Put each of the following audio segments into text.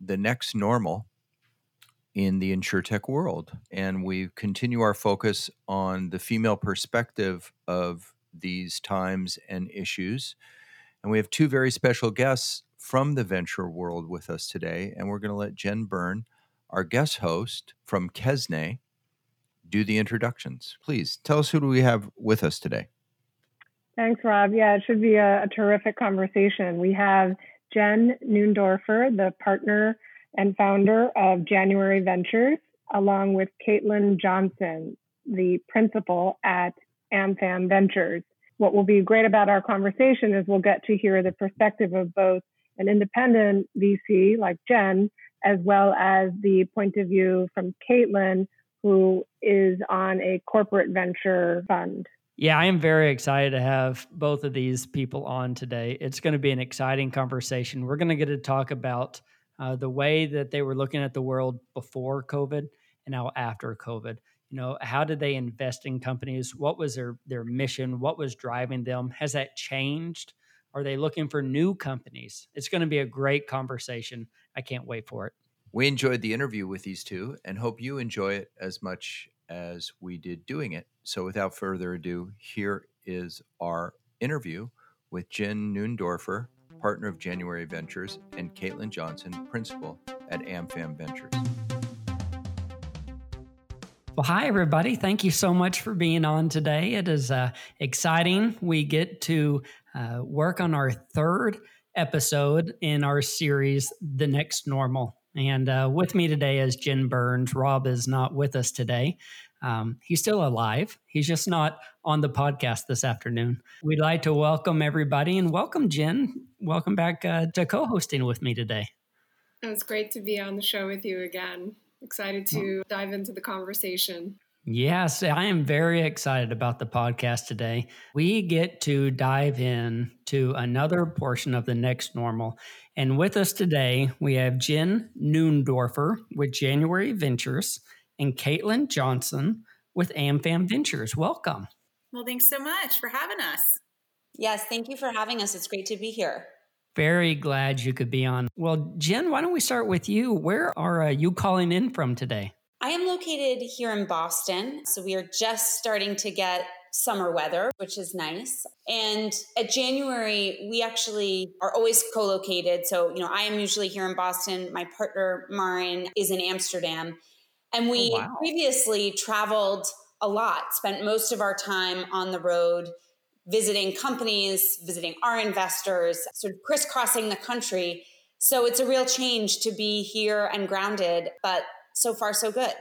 the next normal in the insurtech world. And we continue our focus on the female perspective of these times and issues. And we have two very special guests from the venture world with us today. And we're going to let Jen Byrne, our guest host from Kesne, do the introductions. Please tell us who do we have with us today? Thanks, Rob. Yeah, it should be a, a terrific conversation. We have Jen Neundorfer, the partner and founder of January Ventures, along with Caitlin Johnson, the principal at AmFam Ventures. What will be great about our conversation is we'll get to hear the perspective of both an independent VC like Jen, as well as the point of view from Caitlin, who is on a corporate venture fund. Yeah, I am very excited to have both of these people on today. It's going to be an exciting conversation. We're going to get to talk about uh, the way that they were looking at the world before COVID and now after COVID. You know, how did they invest in companies? What was their their mission? What was driving them? Has that changed? Are they looking for new companies? It's going to be a great conversation. I can't wait for it. We enjoyed the interview with these two and hope you enjoy it as much as we did doing it. So, without further ado, here is our interview with Jen Neundorfer, partner of January Ventures, and Caitlin Johnson, principal at AmFam Ventures. Well, hi, everybody. Thank you so much for being on today. It is uh, exciting. We get to uh, work on our third episode in our series, The Next Normal. And uh, with me today is Jen Burns. Rob is not with us today. Um, he's still alive. He's just not on the podcast this afternoon. We'd like to welcome everybody and welcome Jen. Welcome back uh, to co hosting with me today. It's great to be on the show with you again. Excited to dive into the conversation. Yes, I am very excited about the podcast today. We get to dive in to another portion of the next normal. And with us today, we have Jen Neundorfer with January Ventures and Caitlin Johnson with AmFam Ventures. Welcome. Well, thanks so much for having us. Yes, thank you for having us. It's great to be here. Very glad you could be on. Well, Jen, why don't we start with you? Where are uh, you calling in from today? I am located here in Boston. So we are just starting to get summer weather, which is nice. And at January, we actually are always co located. So, you know, I am usually here in Boston. My partner, Maren, is in Amsterdam. And we oh, wow. previously traveled a lot, spent most of our time on the road visiting companies, visiting our investors, sort of crisscrossing the country. So it's a real change to be here and grounded, but so far, so good.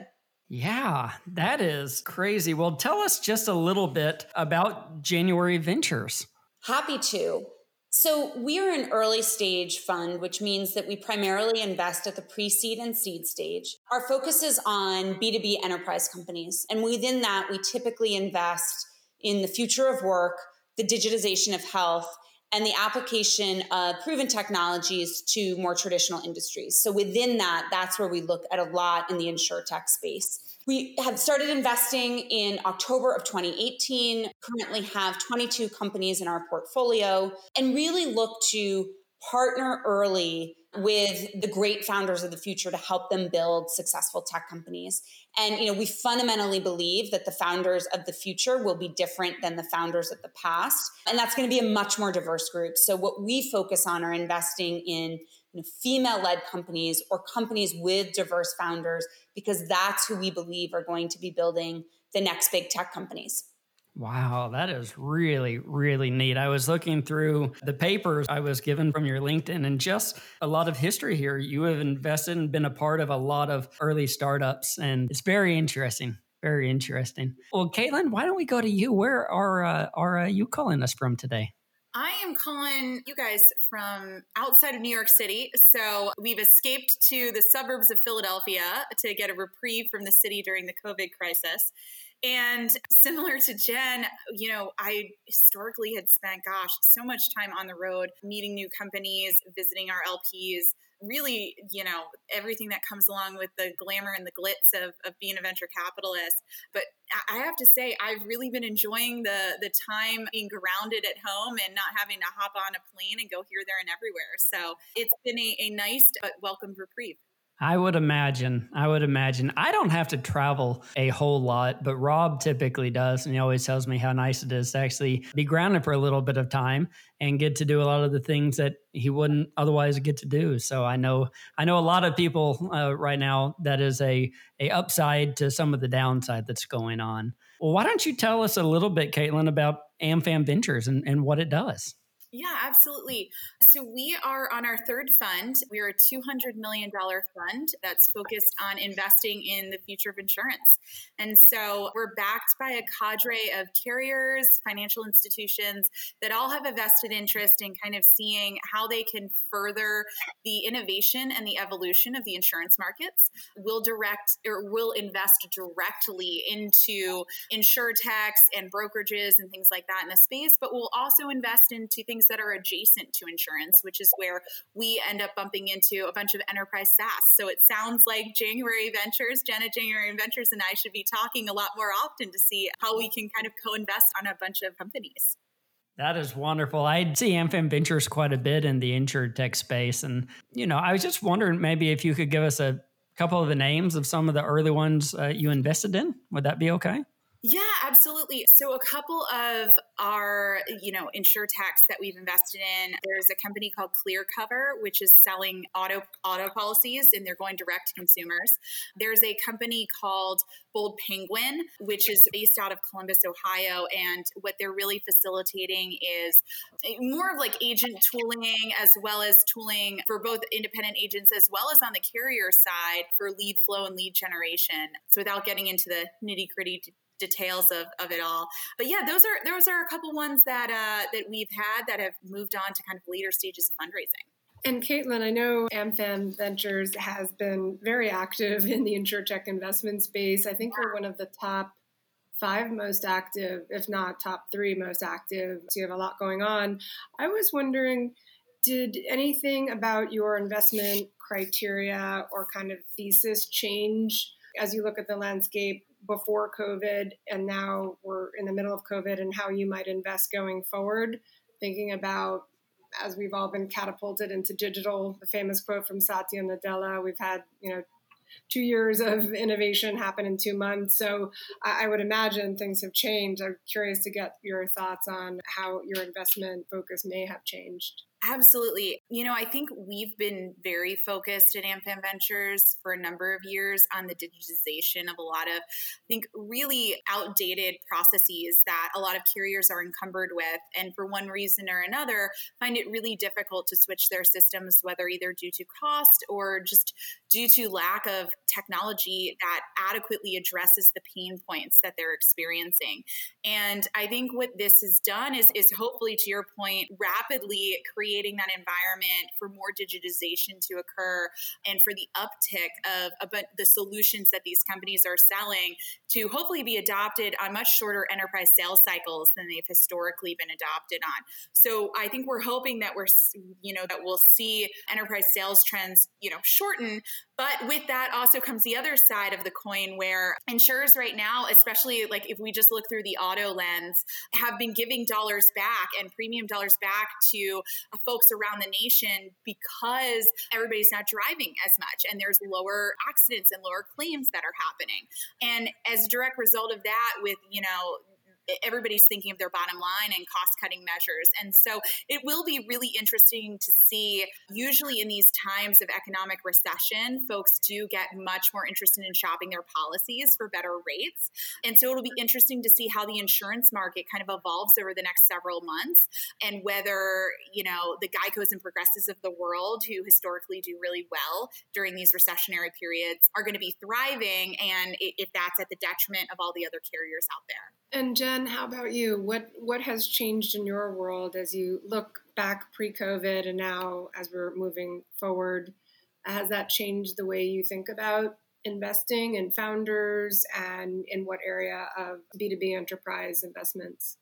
Yeah, that is crazy. Well, tell us just a little bit about January Ventures. Happy to. So, we're an early stage fund, which means that we primarily invest at the pre seed and seed stage. Our focus is on B2B enterprise companies. And within that, we typically invest in the future of work, the digitization of health, and the application of proven technologies to more traditional industries. So, within that, that's where we look at a lot in the insurtech space. We have started investing in October of 2018, currently have 22 companies in our portfolio, and really look to partner early with the great founders of the future to help them build successful tech companies. And you know, we fundamentally believe that the founders of the future will be different than the founders of the past, and that's going to be a much more diverse group. So what we focus on are investing in you know, female-led companies or companies with diverse founders because that's who we believe are going to be building the next big tech companies. Wow, that is really, really neat. I was looking through the papers I was given from your LinkedIn and just a lot of history here. You have invested and been a part of a lot of early startups, and it's very interesting. Very interesting. Well, Caitlin, why don't we go to you? Where are uh, are uh, you calling us from today? I am calling you guys from outside of New York City. So we've escaped to the suburbs of Philadelphia to get a reprieve from the city during the COVID crisis. And similar to Jen, you know, I historically had spent, gosh, so much time on the road, meeting new companies, visiting our LPs, really, you know, everything that comes along with the glamour and the glitz of, of being a venture capitalist. But I have to say, I've really been enjoying the the time being grounded at home and not having to hop on a plane and go here, there, and everywhere. So it's been a, a nice but welcome reprieve. I would imagine. I would imagine. I don't have to travel a whole lot, but Rob typically does. And he always tells me how nice it is to actually be grounded for a little bit of time and get to do a lot of the things that he wouldn't otherwise get to do. So I know I know a lot of people uh, right now that is a, a upside to some of the downside that's going on. Well, why don't you tell us a little bit, Caitlin, about AmFam Ventures and, and what it does? Yeah, absolutely. So we are on our third fund. We are a $200 million fund that's focused on investing in the future of insurance. And so we're backed by a cadre of carriers, financial institutions that all have a vested interest in kind of seeing how they can further the innovation and the evolution of the insurance markets. We'll direct or will invest directly into insure techs and brokerages and things like that in the space, but we'll also invest into things things that are adjacent to insurance, which is where we end up bumping into a bunch of enterprise SaaS. So it sounds like January Ventures, Jenna January Ventures, and I should be talking a lot more often to see how we can kind of co invest on a bunch of companies. That is wonderful. I see AmFam Ventures quite a bit in the insurtech space. And, you know, I was just wondering maybe if you could give us a couple of the names of some of the early ones uh, you invested in. Would that be okay? Yeah, absolutely. So a couple of our, you know, insure techs that we've invested in, there's a company called Clear Cover, which is selling auto auto policies and they're going direct to consumers. There's a company called Bold Penguin, which is based out of Columbus, Ohio. And what they're really facilitating is eh, more of like agent tooling as well as tooling for both independent agents as well as on the carrier side for lead flow and lead generation. So without getting into the nitty gritty details of, of it all. But yeah, those are those are a couple ones that uh, that we've had that have moved on to kind of later stages of fundraising. And Caitlin, I know AmFam Ventures has been very active in the insurtech investment space. I think you're one of the top five most active, if not top three most active. So you have a lot going on. I was wondering, did anything about your investment criteria or kind of thesis change as you look at the landscape before COVID and now we're in the middle of COVID and how you might invest going forward, thinking about as we've all been catapulted into digital, the famous quote from Satya Nadella, we've had, you know, two years of innovation happen in two months. So I, would imagine things have changed. I'm curious to get your thoughts on how your investment focus may have changed. Absolutely. You know, I think we've been very focused at AmFam Ventures for a number of years on the digitization of a lot of, I think, really outdated processes that a lot of carriers are encumbered with. And for one reason or another, find it really difficult to switch their systems, whether either due to cost or just due to lack of technology that adequately addresses the pain points that they're experiencing. And I think what this has done is, is hopefully, to your point, rapidly creating that environment for more digitization to occur and for the uptick of, of uh, the solutions that these companies are selling to hopefully be adopted on much shorter enterprise sales cycles than they've historically been adopted on. So I think we're hoping that we're, you know, that we'll see enterprise sales trends, you know, shorten, but with that also comes the other side of the coin where insurers right now, especially like if we just look through the auto lens, have been giving dollars back and premium dollars back to uh, folks around the nation because everybody's not driving as much and there's lower accidents and lower claims that are happening. And as a direct result of that, with, you know, everybody's thinking of their bottom line and cost cutting measures. And so it will be really interesting to see. Usually, in these times of economic recession, folks do get much more interested in shopping their policies for better rates. And so it'll be interesting to see how the insurance market kind of evolves over the next several months and whether, you know, the Geicos and Progressives of the world, who historically do really well during these recessionary periods, are going to be thriving and if that's at the detriment of all the other carriers out there. And Jen, how about you? What what has changed in your world as you look back pre-COVID and now as we're moving forward? Has that changed the way you think about investing in founders and in what area of B2B enterprise investments?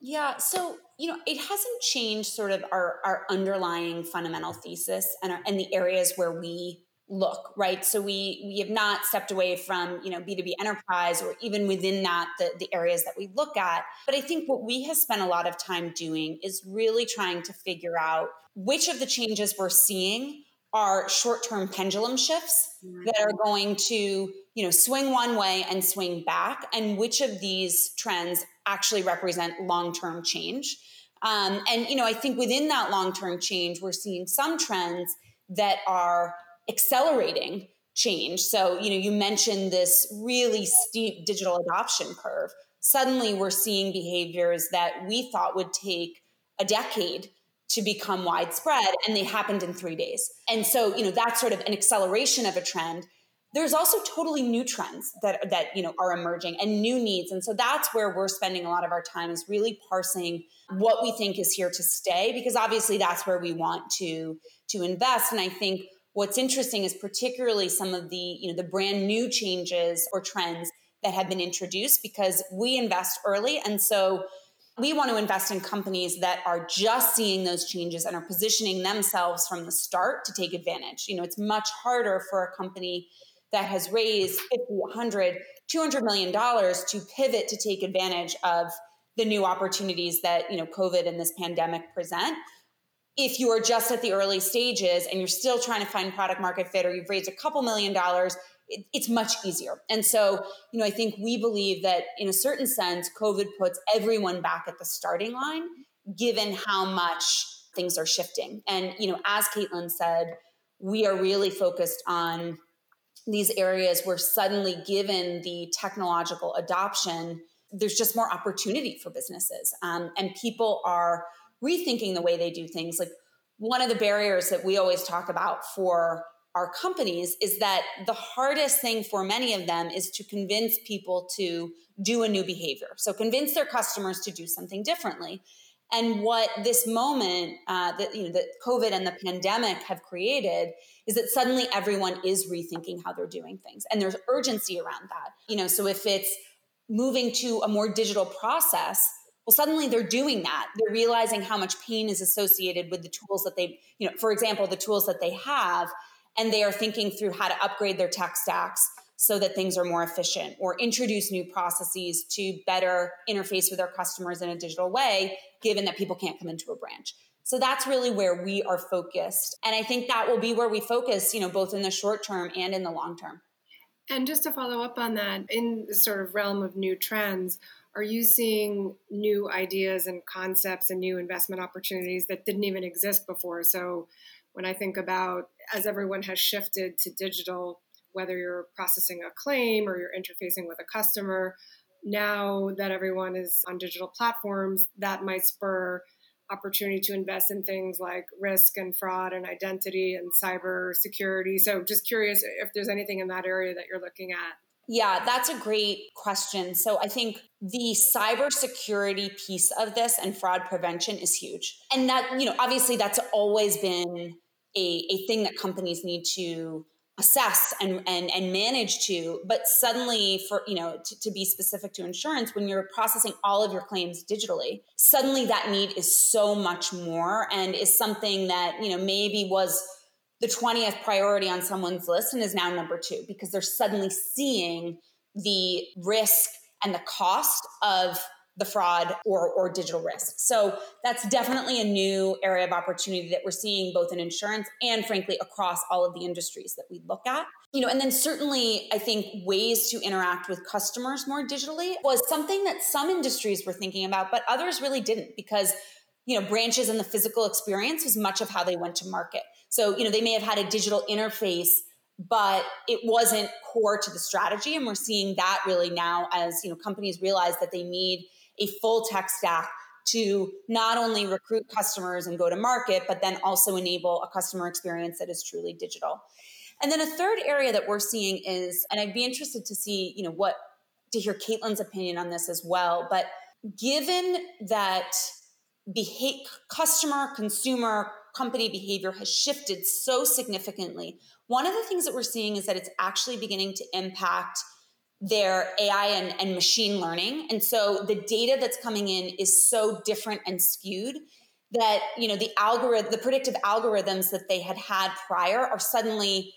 Yeah, so you know, it hasn't changed sort of our our underlying fundamental thesis and our, and the areas where we look right? So we we have not stepped away from you know b2b enterprise or even within that the, the areas that we look at. But i think what we have spent a lot of time doing is really trying to figure out which of the changes we're seeing are short-term pendulum shifts mm-hmm. that are going to you know swing one way and swing back and which of these trends actually represent long-term change. Um, and you know i think within that long-term change we're seeing some trends that are accelerating change. So you know you mentioned this really steep digital adoption curve. Suddenly we're seeing behaviors that we thought would take a decade to become widespread and they happened in 3 days. And so you know that's sort of an acceleration of a trend. There's also totally new trends that that you know are emerging and new needs. And so that's where we're spending a lot of our time is really parsing what we think is here to stay because obviously that's where we want to to invest. And i think what's interesting is particularly some of the you know the brand new changes or trends that have been introduced because we invest early. And so we want to invest in companies that are just seeing those changes and are positioning themselves from the start to take advantage. You know it's much harder for a company that has raised 50 100 200 million dollars to pivot to take advantage of the new opportunities that you know covid and this pandemic present if you are just at the early stages and you're still trying to find product market fit or you've raised a couple million dollars it, it's much easier. And so you know i think we believe that in a certain sense covid puts everyone back at the starting line given how much things are shifting. And you know as caitlin said we are really focused on these areas where suddenly given the technological adoption there's just more opportunity for businesses. Um, and people are rethinking the way they do things like one of the barriers that we always talk about for our companies is that the hardest thing for many of them is to convince people to do a new behavior. So convince their customers to do something differently. And what this moment uh, that you know that covid and the pandemic have created is that suddenly everyone is rethinking how they're doing things and there's urgency around that. You know so if it's moving to a more digital process well suddenly they're doing that. They're realizing how much pain is associated with the tools that they you know for example the tools that they have and they are thinking through how to upgrade their tech stacks so that things are more efficient or introduce new processes to better interface with our customers in a digital way given that people can't come into a branch. So that's really where we are focused and i think that will be where we focus you know both in the short term and in the long term. And just to follow up on that in the sort of realm of new trends are you seeing new ideas and concepts and new investment opportunities that didn't even exist before? So, when I think about as everyone has shifted to digital, whether you're processing a claim or you're interfacing with a customer, now that everyone is on digital platforms, that might spur opportunity to invest in things like risk and fraud and identity and cyber security. So, just curious if there's anything in that area that you're looking at. Yeah, that's a great question. So I think the cybersecurity piece of this and fraud prevention is huge. And that, you know, obviously that's always been a, a thing that companies need to assess and, and, and manage to. But suddenly, for, you know, to, to be specific to insurance, when you're processing all of your claims digitally, suddenly that need is so much more and is something that, you know, maybe was the 20th priority on someone's list and is now number two because they're suddenly seeing the risk and the cost of the fraud or, or digital risk. So that's definitely a new area of opportunity that we're seeing both in insurance and frankly across all of the industries that we look at. You know, and then certainly I think ways to interact with customers more digitally was something that some industries were thinking about, but others really didn't because you know branches and the physical experience was much of how they went to market so, you know, they may have had a digital interface, but it wasn't core to the strategy. And we're seeing that really now as, you know, companies realize that they need a full tech stack to not only recruit customers and go to market, but then also enable a customer experience that is truly digital. And then a third area that we're seeing is, and I'd be interested to see, you know, what to hear Caitlin's opinion on this as well. But given that behavior, customer, consumer, company behavior has shifted so significantly, one of the things that we're seeing is that it's actually beginning to impact their AI and, and machine learning. And so the data that's coming in is so different and skewed that you know the algorithm the predictive algorithms that they had had prior are suddenly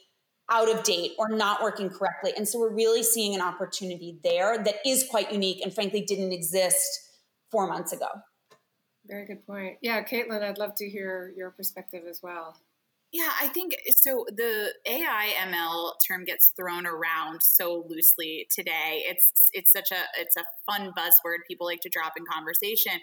out of date or not working correctly. And so we're really seeing an opportunity there that is quite unique and frankly didn't exist four months ago very good point yeah caitlin i'd love to hear your perspective as well yeah, I think so. The AI ML term gets thrown around so loosely today. It's it's such a it's a fun buzzword people like to drop in conversation,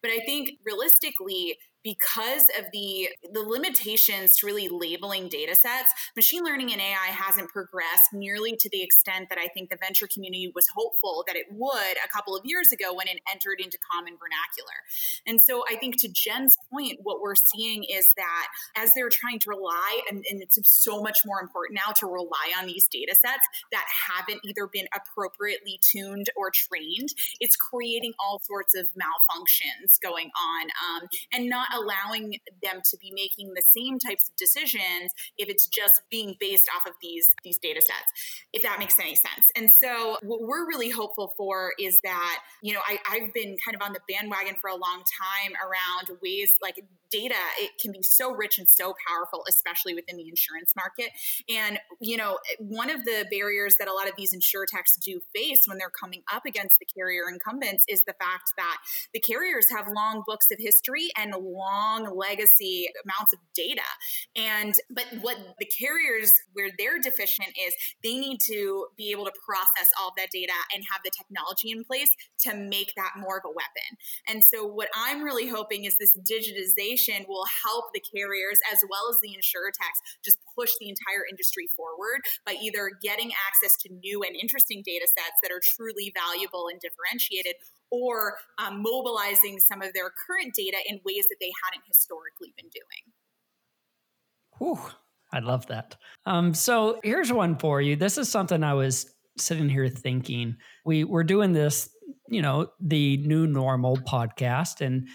but I think realistically, because of the the limitations to really labeling data sets machine learning and ai hasn't progressed nearly to the extent that i think the venture community was hopeful that it would a couple of years ago when it entered into common vernacular. And so i think to jen's point what we're seeing is that as they're trying to rely and, and it's so much more important now to rely on these data sets that haven't either been appropriately tuned or trained it's creating all sorts of malfunctions going on um, and not allowing them to be making the same types of decisions if it's just being based off of these these data sets if that makes any sense. And so what we're really hopeful for is that you know I, i've been kind of on the bandwagon for a long time around ways like data it can be so rich and so powerful especially within the insurance market. And you know one of the barriers that a lot of these insure techs do face when they're coming up against the carrier incumbents is the fact that the carriers have long books of history and long legacy amounts of data. And but what the carriers where they're deficient is they need to be able to process all of that data and have the technology in place to make that more of a weapon. And so what i'm really hoping is this digitization will help the carriers as well as the insurtechs just push the entire industry forward by either getting access to new and interesting data sets that are truly valuable and differentiated or um, mobilizing some of their current data in ways that they hadn't historically been doing. Whew, I love that. Um, so here's one for you. This is something I was sitting here thinking. We we're doing this, you know, the new normal podcast, and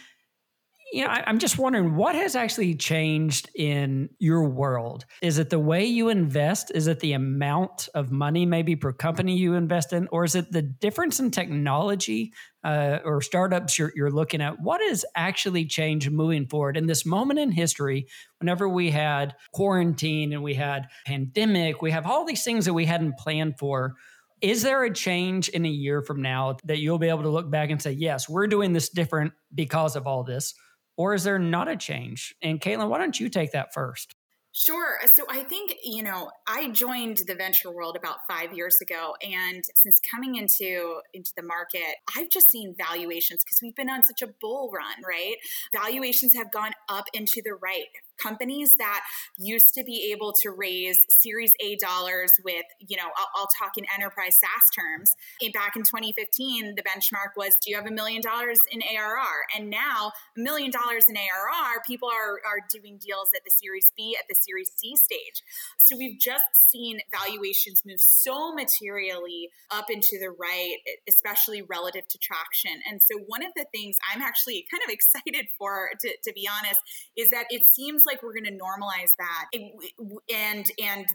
you know, I, am just wondering what has actually changed in your world. Is it the way you invest? Is it the amount of money maybe per company you invest in, or is it the difference in technology uh, or startups you're, you're looking at? What has actually changed moving forward in this moment in history? Whenever we had quarantine and we had pandemic, we have all these things that we hadn't planned for. Is there a change in a year from now that you'll be able to look back and say, yes, we're doing this different because of all this? Or is there not a change? And Caitlin, why don't you take that first? Sure. So I think, you know, I joined the venture world about 5 years ago and since coming into into the market, I've just seen valuations because we've been on such a bull run, right? Valuations have gone up into the right companies that used to be able to raise Series A dollars with, you know, I'll, I'll talk in enterprise SaaS terms. In, back in 2015, the benchmark was, do you have a million dollars in ARR? And now, a million dollars in ARR, people are, are doing deals at the Series B, at the Series C stage. So we've just seen valuations move so materially up into the right, especially relative to traction. And so one of the things I'm actually kind of excited for, to, to be honest, is that it seems like like we're going to normalize that. And and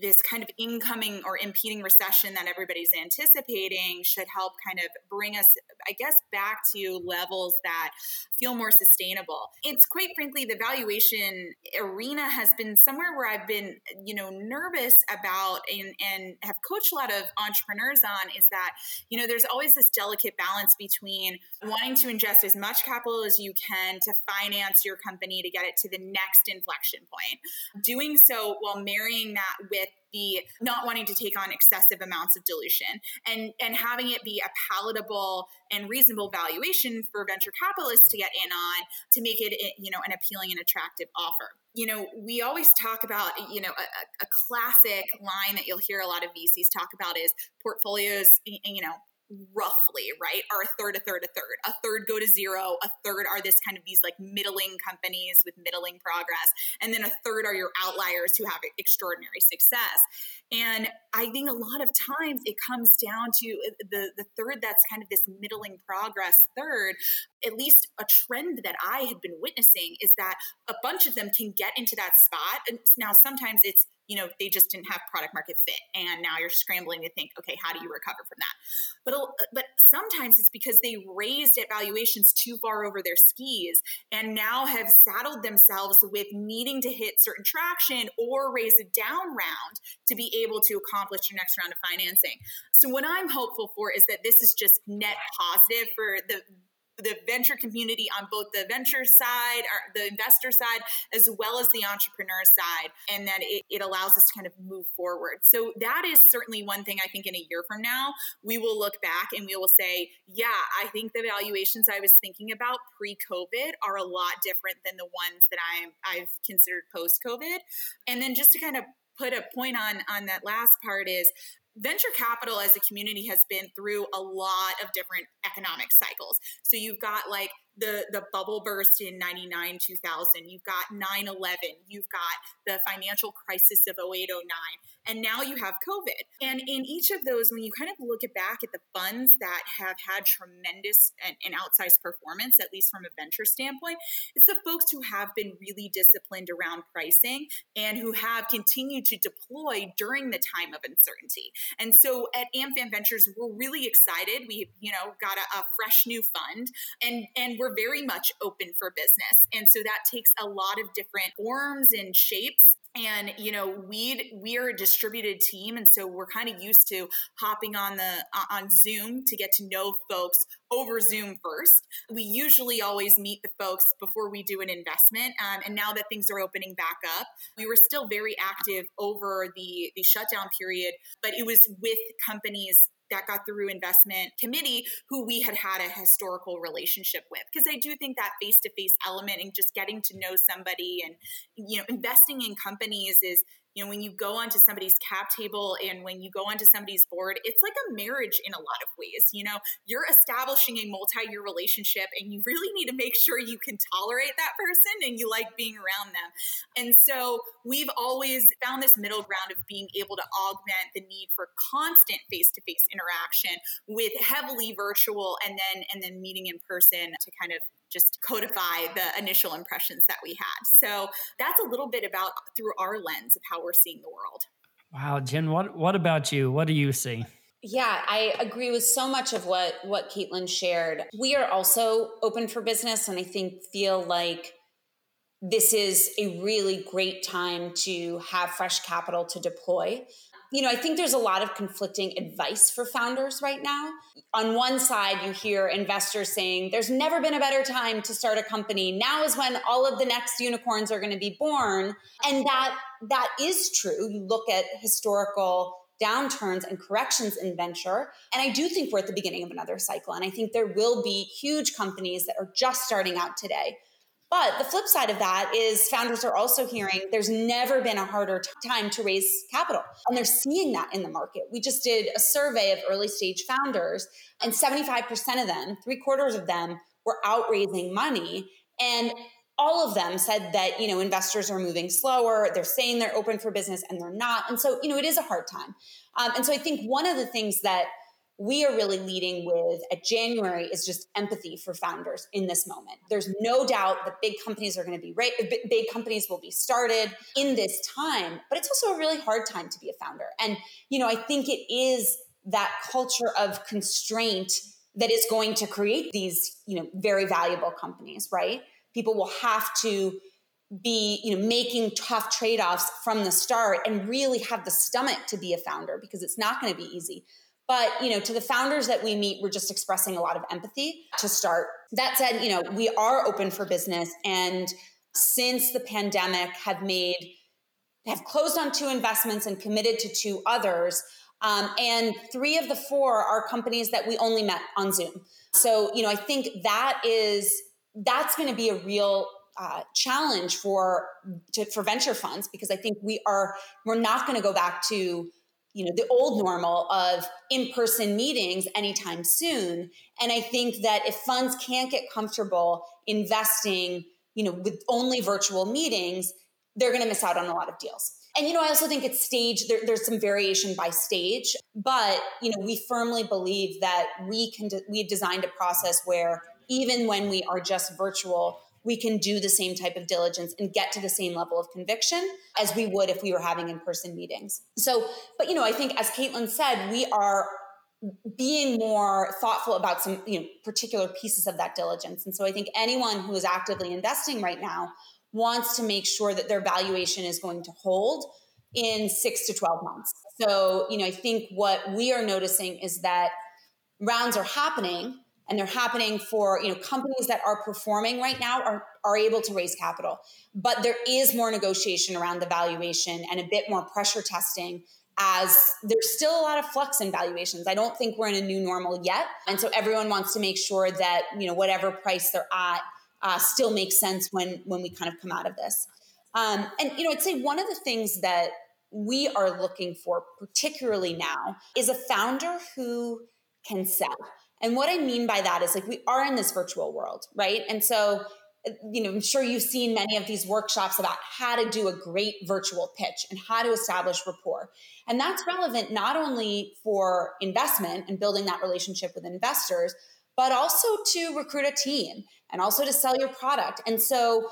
this kind of incoming or impeding recession that everybody's anticipating should help kind of bring us, I guess, back to levels that feel more sustainable. It's quite frankly, the valuation arena has been somewhere where I've been, you know, nervous about and, and have coached a lot of entrepreneurs on is that, you know, there's always this delicate balance between wanting to ingest as much capital as you can to finance your company to get it to the next inflection point. Doing so while marrying that with the not wanting to take on excessive amounts of dilution and and having it be a palatable and reasonable valuation for venture capitalists to get in on to make it you know an appealing and attractive offer. You know we always talk about you know a, a classic line that you'll hear a lot of vcs talk about is portfolios you know roughly, right, are a third, a third, a third. A third go to zero, a third are this kind of these like middling companies with middling progress, and then a third are your outliers who have extraordinary success. And I think a lot of times it comes down to uh, the, the third that's kind of this middling progress third. At least a trend that I had been witnessing is that a bunch of them can get into that spot. And now sometimes it's you know they just didn't have product market fit. And now you're scrambling to think okay how do you recover from that? But uh, but sometimes it's because they raised at valuations too far over their skis and now have saddled themselves with needing to hit certain traction or raise a down round to be able to accomplish your next round of financing. So what i'm hopeful for is that this is just net positive for the the venture community on both the venture side or the investor side as well as the entrepreneur side and that it, it, allows us to kind of move forward. So that is certainly one thing i think in a year from now we will look back and we will say yeah i think the valuations i was thinking about pre-covid are a lot different than the ones that i'm i've considered post-covid. And then just to kind of put a point on on that last part is venture capital as a community has been through a lot of different economic cycles. So you've got like the the bubble burst in 99 2000 you've got 9-11 you've got the financial crisis of 08 09 and now you have covid. And in each of those when you kind of look back at the funds that have had tremendous and, and outsized performance at least from a venture standpoint it's the folks who have been really disciplined around pricing and who have continued to deploy during the time of uncertainty. And so at amfam ventures we're really excited. We've you know got a, a fresh new fund. And and we're we're very much open for business. And so that takes a lot of different forms and shapes and you know we we are a distributed team and so we're kind of used to hopping on the on zoom to get to know folks over zoom first. We usually always meet the folks before we do an investment um, and now that things are opening back up we were still very active over the the shutdown period but it was with companies that got through investment committee who we had had a historical relationship with. Because i do think that face-to-face element and just getting to know somebody and you know investing in companies is you know when you go onto somebody's cap table and when you go onto somebody's board it's like a marriage in a lot of ways you know? You're establishing a multi-year relationship and you really need to make sure you can tolerate that person and you like being around them. And so we've always found this middle ground of being able to augment the need for constant face-to-face interaction with heavily virtual and then and then meeting in person to kind of just codify the initial impressions that we had. So that's a little bit about through our lens of how we're seeing the world. Wow, Jen, what what about you? What do you see? Yeah, I agree with so much of what what Caitlin shared. We are also open for business, and I think feel like this is a really great time to have fresh capital to deploy you know, I think there's a lot of conflicting advice for founders right now. On one side, you hear investors saying, there's never been a better time to start a company. Now is when all of the next unicorns are going to be born. And that that is true. You look at historical downturns and corrections in venture. And I do think we're at the beginning of another cycle. And I think there will be huge companies that are just starting out today but the flip side of that is founders are also hearing there's never been a harder t- time to raise capital. And they're seeing that in the market. We just did a survey of early stage founders, and 75% of them, three quarters of them, were out raising money. And all of them said that you know investors are moving slower they're saying they're open for business and they're not and so you know it is a hard time um, and so i think one of the things that we are really leading with at January is just empathy for founders in this moment. There's no doubt that big companies are going to be right, big companies will be started in this time, but it's also a really hard time to be a founder. And you know, I think it is that culture of constraint that is going to create these, you know, very valuable companies, right? People will have to be you know making tough trade-offs from the start and really have the stomach to be a founder because it's not going to be easy but, you know, to the founders that we meet, we're just expressing a lot of empathy to start. That said, you know, we are open for business and since the pandemic have made have closed on two investments and committed to two others. Um, and three of the four are companies that we only met on Zoom. So, you know, I think that is that's going to be a real uh, challenge for to, for venture funds because I think we are we're not going to go back to you know the old normal of in-person meetings anytime soon. And i think that if funds can't get comfortable investing you know with only virtual meetings they're going to miss out on a lot of deals. And you know i also think it's stage there, there's some variation by stage but you know we firmly believe that we can de- we've designed a process where even when we are just virtual we can do the same type of diligence and get to the same level of conviction as we would if we were having in-person meetings. So, but you know, I think as Caitlin said, we are being more thoughtful about some you know particular pieces of that diligence. And so I think anyone who is actively investing right now wants to make sure that their valuation is going to hold in 6 to 12 months. So, you know, I think what we are noticing is that rounds are happening and they're happening for you know companies that are performing right now are are able to raise capital. But there is more negotiation around the valuation and a bit more pressure testing as there's still a lot of flux in valuations. I don't think we're in a new normal yet. And so everyone wants to make sure that you know whatever price they're at uh, still makes sense when when we kind of come out of this. Um, and you know i'd say one of the things that we are looking for particularly now is a founder who can sell and what I mean by that is like we are in this virtual world, right? And so, you know, I'm sure you've seen many of these workshops about how to do a great virtual pitch and how to establish rapport. And that's relevant not only for investment and building that relationship with investors, but also to recruit a team and also to sell your product. And so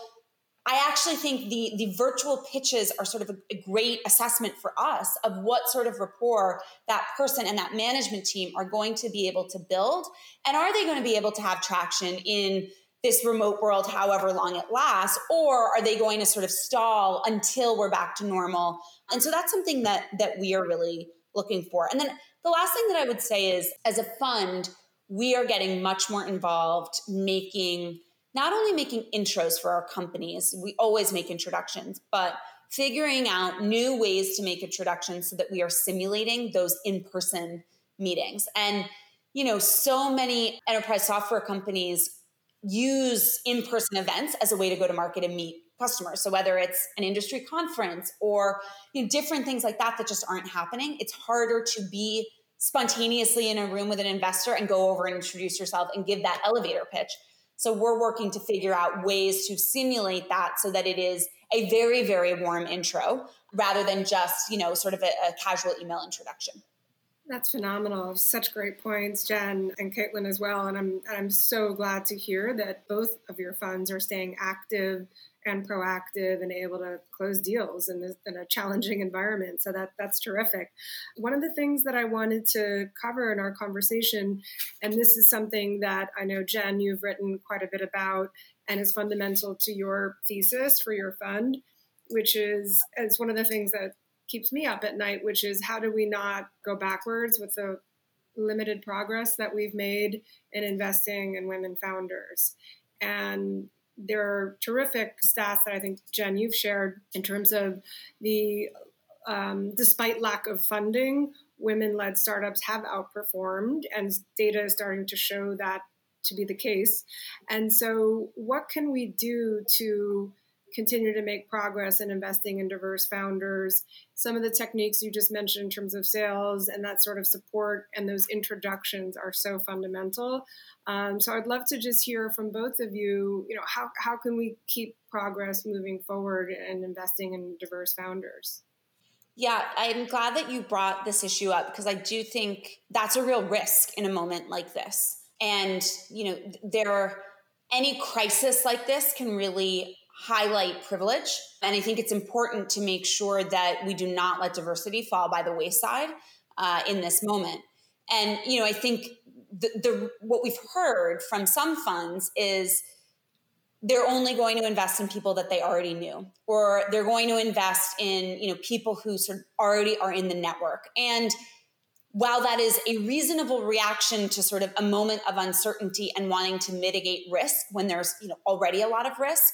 I actually think the the virtual pitches are sort of a, a, great assessment for us of what sort of rapport that person and that management team are going to be able to build, and are they going to be able to have traction in this remote world, however long it lasts, or are they going to sort of stall until we're back to normal? And so that's something that that we are really looking for. And then the last thing that I would say is, as a fund, we are getting much more involved making not only making intros for our companies, we always make introductions, but figuring out new ways to make introductions so that we are simulating those in-person meetings. And you know, so many enterprise software companies use in-person events as a way to go to market and meet customers. So whether it's an industry conference or you know, different things like that that just aren't happening, it's harder to be spontaneously in a room with an investor and go over and introduce yourself and give that elevator pitch. So we're working to figure out ways to simulate that so that it is a very, very warm intro rather than just, you know, sort of a, a casual email introduction. That's phenomenal. Such great points, Jen and Caitlin as well. And I'm I'm so glad to hear that both of your funds are staying active and proactive and able to close deals in, this, in a challenging environment. So that that's terrific. One of the things that I wanted to cover in our conversation, and this is something that I know Jen you've written quite a bit about, and is fundamental to your thesis for your fund, which is as one of the things that keeps me up at night, which is how do we not go backwards with the limited progress that we've made in investing in women founders. And there are terrific stats that I think, Jen, you've shared in terms of the, um, despite lack of funding, women led startups have outperformed, and data is starting to show that to be the case. And so, what can we do to continue to make progress in investing in diverse founders. Some of the techniques you just mentioned in terms of sales and that sort of support and those introductions are so fundamental. Um, so I'd love to just hear from both of you. You know, how how can we keep progress moving forward and investing in diverse founders? Yeah, I'm glad that you brought this issue up because I do think that's a real risk in a moment like this. And you know, there any crisis like this can really highlight privilege. And I think it's important to make sure that we do not let diversity fall by the wayside uh, in this moment. And you know, I think the, the what we've heard from some funds is they're only going to invest in people that they already knew or they're going to invest in you know people who sort of already are in the network and while that is a reasonable reaction to sort of a moment of uncertainty and wanting to mitigate risk when there's you know already a lot of risk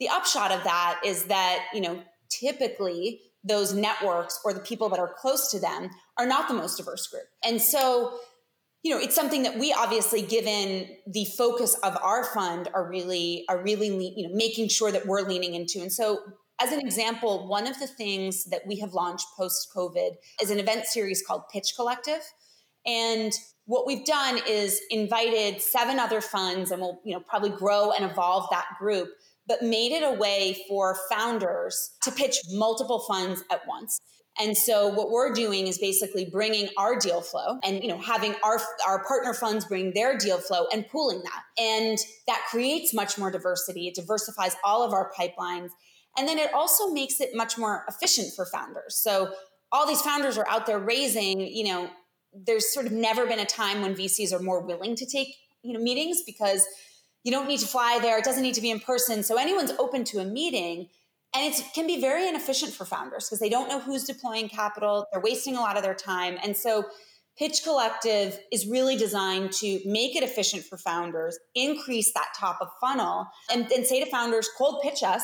the upshot of that is that you know typically those networks or the people that are close to them are not the most diverse group and so you know it's something that we obviously given the focus of our fund are really are really you know making sure that we're leaning into and so As an example, one of the things that we have launched post COVID is an event series called Pitch Collective. And what we've done is invited seven other funds and we'll you know probably grow and evolve that group but made it a way for founders to pitch multiple funds at once and so what we're doing is basically bringing our deal flow and you know having our our partner funds bring their deal flow and pooling that. And that creates much more diversity. It diversifies all of our pipelines and then it also makes it much more efficient for founders. So all these founders are out there raising, you know, there's sort of never been a time when VCs are more willing to take, you know, meetings because you don't need to fly there, it doesn't need to be in person. So anyone's open to a meeting and it can be very inefficient for founders because they don't know who's deploying capital. They're wasting a lot of their time. And so Pitch Collective is really designed to make it efficient for founders, increase that top of funnel, and, and say to founders, cold pitch us.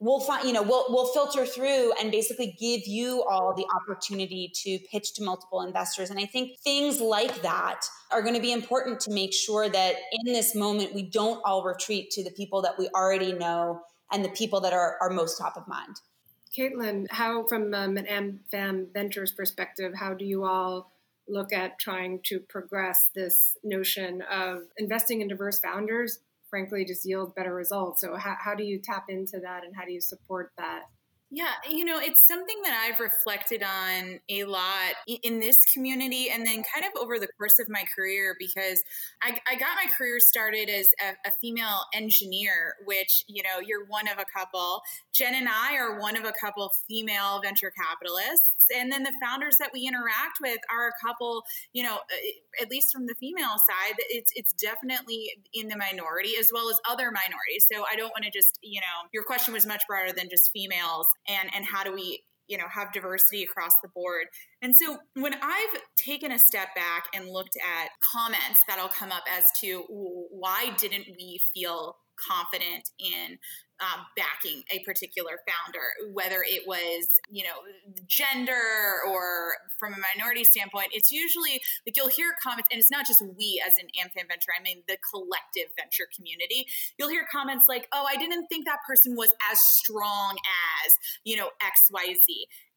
We'll find, you know, we'll we'll filter through and basically give you all the opportunity to pitch to multiple investors. And I think things like that are going to be important to make sure that in this moment we don't all retreat to the people that we already know and the people that are, are most top of mind. Caitlin, how, from um, an AmFam Ventures perspective, how do you all look at trying to progress this notion of investing in diverse founders? Frankly, just yield better results. So, how, how do you tap into that and how do you support that? Yeah, you know, it's something that I've reflected on a lot in this community and then kind of over the course of my career because I, I got my career started as a, a, female engineer, which, you know, you're one of a couple. Jen and I are one of a couple female venture capitalists. And then the founders that we interact with are a couple you know at least from the female side it's it's definitely in the minority as well as other minorities. So i don't want to just you know your question was much broader than just females and and how do we you know have diversity across the board. And so when i've taken a step back and looked at comments that'll come up as to why didn't we feel confident in um, backing a particular founder, whether it was, you know, gender or from a minority standpoint. It's usually like you'll hear comments, and it's not just we as an AmFam venture, I mean the collective venture community. You'll hear comments like, oh, I didn't think that person was as strong as, you know, XYZ.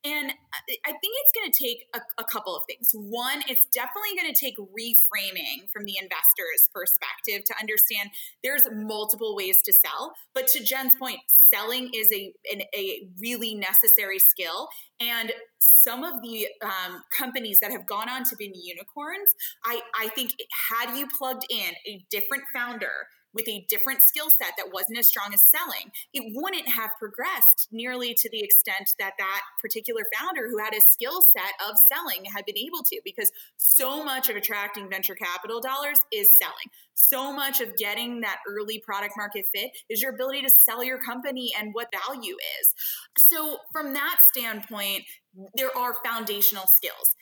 And I think it's going to take a, a, couple of things. One, it's definitely going to take reframing from the investor's perspective to understand there's multiple ways to sell. But to Jen's point, selling is a, an, a really necessary skill. And some of the um, companies that have gone on to be unicorns, I, I think had you plugged in a different founder, with a different skill set that wasn't as strong as selling, it wouldn't have progressed nearly to the extent that that particular founder who had a skill set of selling had been able to, because so much of attracting venture capital dollars is selling. So much of getting that early product market fit is your ability to sell your company and what value is. So, from that standpoint, there are foundational skills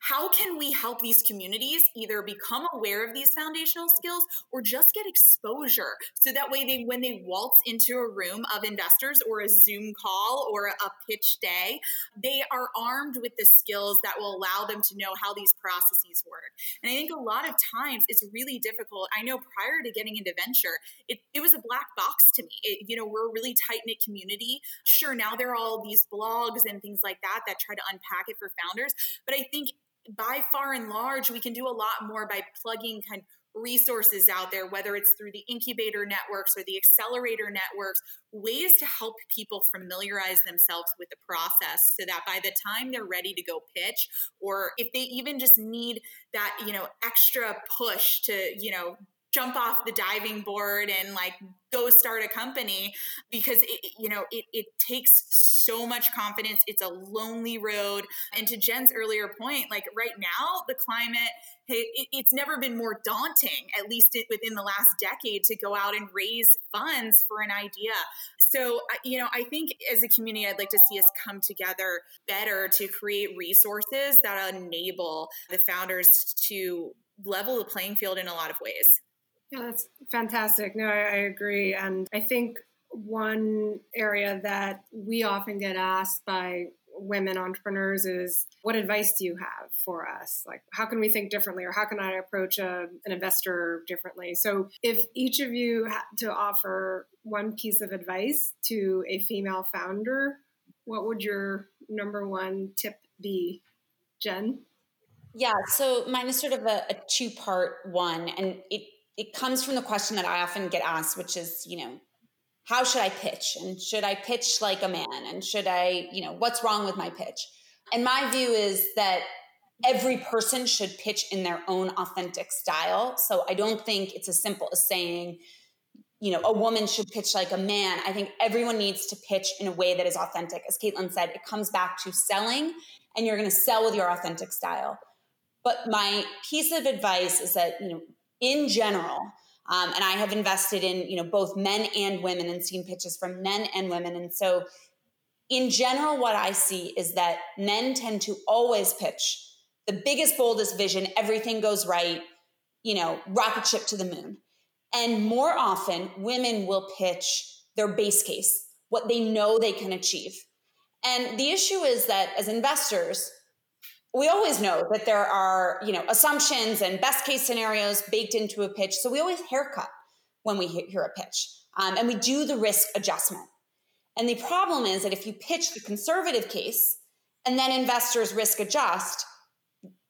how can we help these communities either become aware of these foundational skills or just get exposure so that way they when they waltz into a room of investors or a zoom call or a pitch day they are armed with the skills that will allow them to know how these processes work. And i think a lot of times it's really difficult. I know prior to getting into venture it, it was a black box to me. It, you know we're a really tight-knit community. Sure now there are all these blogs and things like that that try to unpack it for founders but i think by far and large, we can do a lot more by plugging kind of resources out there, whether it's through the incubator networks or the accelerator networks, ways to help people familiarize themselves with the process so that by the time they're ready to go pitch, or if they even just need that, you know, extra push to, you know, jump off the diving board and like go start a company because it, you know it, it takes so much confidence. It's a lonely road. And to jen's earlier point like right now the climate it, it's never been more daunting at least within the last decade to go out and raise funds for an idea. So you know i think as a community i'd like to see us come together better to create resources that enable the founders to level the playing field in a lot of ways yeah, that's fantastic. No, I, I agree. And I think one area that we often get asked by women entrepreneurs is what advice do you have for us like how can we think differently or how can i approach a, an investor differently so if each of you had to offer one piece of advice to a female founder, what would your number one tip be, Jen? Yeah, so mine is sort of a, a two part one, and it it comes from the question that I often get asked, which is, you know, how should I pitch? And should I pitch like a man? And should I, you know, what's wrong with my pitch? And my view is that every person should pitch in their own authentic style. So I don't think it's as simple as saying, you know, a woman should pitch like a man. I think everyone needs to pitch in a way that is authentic. As Caitlin said, it comes back to selling, and you're going to sell with your authentic style. But my piece of advice is that, you know, in general, um, and I have invested in, you know, both men and women and seen pitches from men and women. And so in general, what I see is that men tend to always pitch the biggest, boldest vision, everything goes right, you know, rocket ship to the moon. And more often, women will pitch their base case, what they know they can achieve. And the issue is that as investors, we always know that there are, you know, assumptions and best case scenarios baked into a pitch. So we always haircut when we hear a pitch. Um, and we do the risk adjustment. And the problem is that if you pitch the conservative case and then investors risk adjust,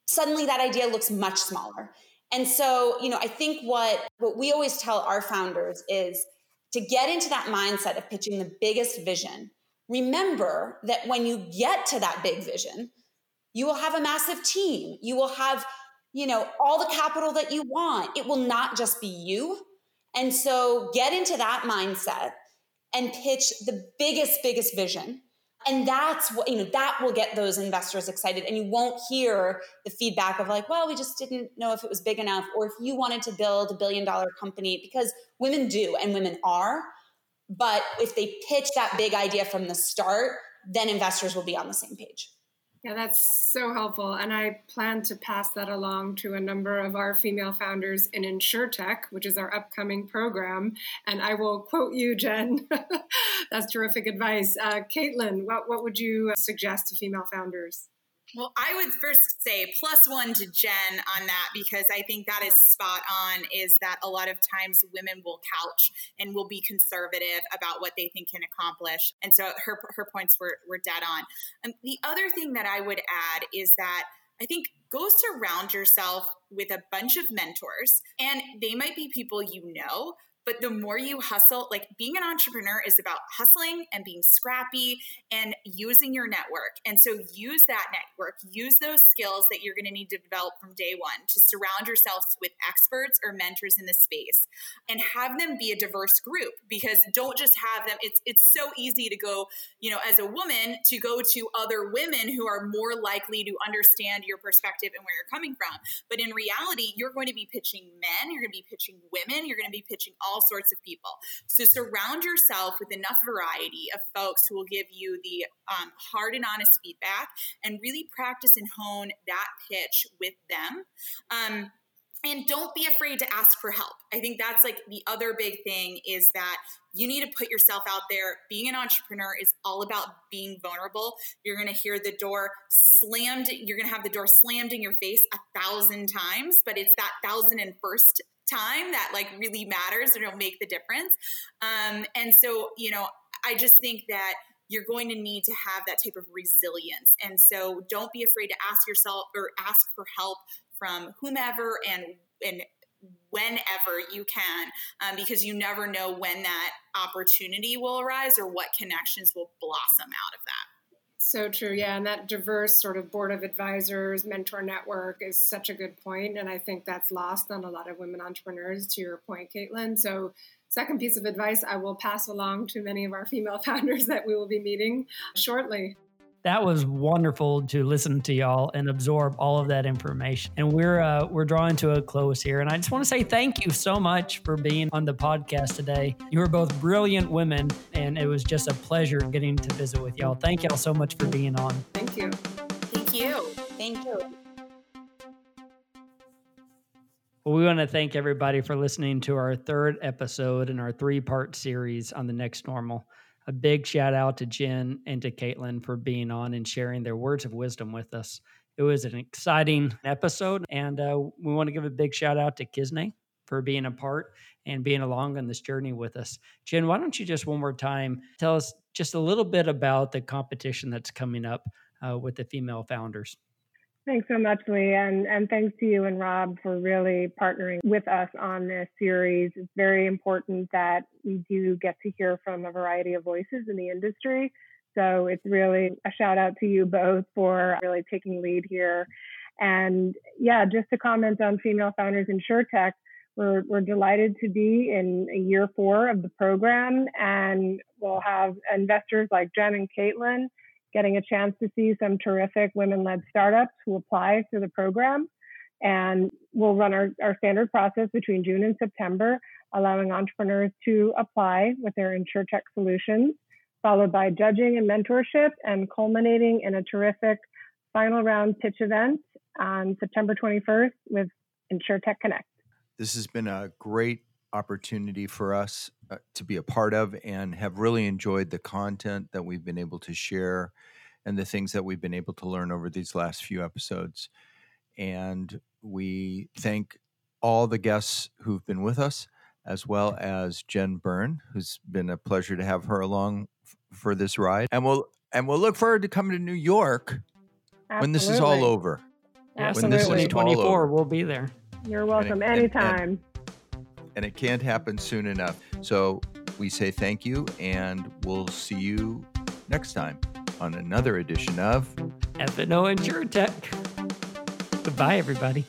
suddenly that idea looks much smaller. And so, you know, I think what what we always tell our founders is to get into that mindset of pitching the biggest vision. Remember that when you get to that big vision, you will have a massive team. You will have, you know, all the capital that you want. It will not just be you. And so get into that mindset and pitch the biggest biggest vision and that's what you know that will get those investors excited and you won't hear the feedback of like well we just didn't know if it was big enough or if you wanted to build a billion dollar company because women do and women are but if they pitch that big idea from the start then investors will be on the same page yeah, that's so helpful. And I plan to pass that along to a number of our female founders in InsurTech, which is our upcoming program. And I will quote you, Jen. that's terrific advice. Uh, Caitlin, what, what would you suggest to female founders? Well, I would first say plus one to Jen on that because I think that is spot on. Is that a lot of times women will couch and will be conservative about what they think can accomplish, and so her her points were were dead on. Um, the other thing that I would add is that I think go surround yourself with a bunch of mentors, and they might be people you know, but the more you hustle, like being an entrepreneur is about hustling and being scrappy and using your network. And so use that network, use those skills that you're going to need to develop from day one to surround yourselves with experts or mentors in the space and have them be a diverse group because don't just have them. It's, it's so easy to go, you know, as a woman to go to other women who are more likely to understand your perspective and where you're coming from. But in reality, you're going to be pitching men, you're going to be pitching women, you're going to be pitching all all sorts of people. So surround yourself with enough variety of folks who will give you the um, hard and honest feedback and really practice and hone that pitch with them. Um, and don't be afraid to ask for help. I think that's like the other big thing is that you need to put yourself out there. Being an entrepreneur is all about being vulnerable. You're going to hear the door slammed, you're going to have the door slammed in your face a thousand times, but it's that thousand and first time that like really matters and it'll make the difference. Um, and so, you know, I just think that you're going to need to have that type of resilience. And so don't be afraid to ask yourself or ask for help from whomever and and whenever you can um, because you never know when that opportunity will arise or what connections will blossom out of that so true. Yeah. And that diverse sort of board of advisors, mentor network is such a good point. And I think that's lost on a lot of women entrepreneurs, to your point, Caitlin. So, second piece of advice I will pass along to many of our female founders that we will be meeting shortly that was wonderful to listen to y'all and absorb all of that information. And we're uh, we're drawing to a close here, and I just want to say thank you so much for being on the podcast today. You are both brilliant women, and it was just a pleasure getting to visit with y'all. Thank y'all so much for being on. Thank you. Thank you. Thank you. Well, we want to thank everybody for listening to our third episode in our three part series on the next normal a big shout out to Jen and to Caitlin for being on and sharing their words of wisdom with us. It was an exciting episode, and uh, we want to give a big shout out to Kisney for being a part and being along on this journey with us. Jen, why don't you just one more time tell us just a little bit about the competition that's coming up uh, with the female founders? Thanks so much, Lee, and, and thanks to you and Rob for really partnering with us on this series. It's very important that we do get to hear from a variety of voices in the industry. So it's really a shout out to you both for really taking lead here. And yeah, just to comment on female founders InsurTech, we're, we're delighted to be in year four of the program, and we'll have investors like Jen and Caitlin getting a chance to see some terrific women led startups who apply to the program. And we'll run our, our standard process between June and September, allowing entrepreneurs to apply with their InsurTech solutions, followed by judging and mentorship, and culminating in a terrific final round pitch event on September 21st with InsureTech Connect. This has been a great opportunity for us uh, to be a part of and have really enjoyed the content that we've been able to share and the things that we've been able to learn over these last few episodes. And we thank all the guests who've been with us, as well as Jen Byrne, who's been a pleasure to have her along f- for this ride. And we'll and we'll look forward to coming to New York Absolutely. when this is all over. Yes, When this is all 2024, over. we'll be there. You're welcome and- and- anytime. And it can't happen soon enough. So we say thank you, and we'll see you next time on another edition of F&O InsurTech. Goodbye, everybody.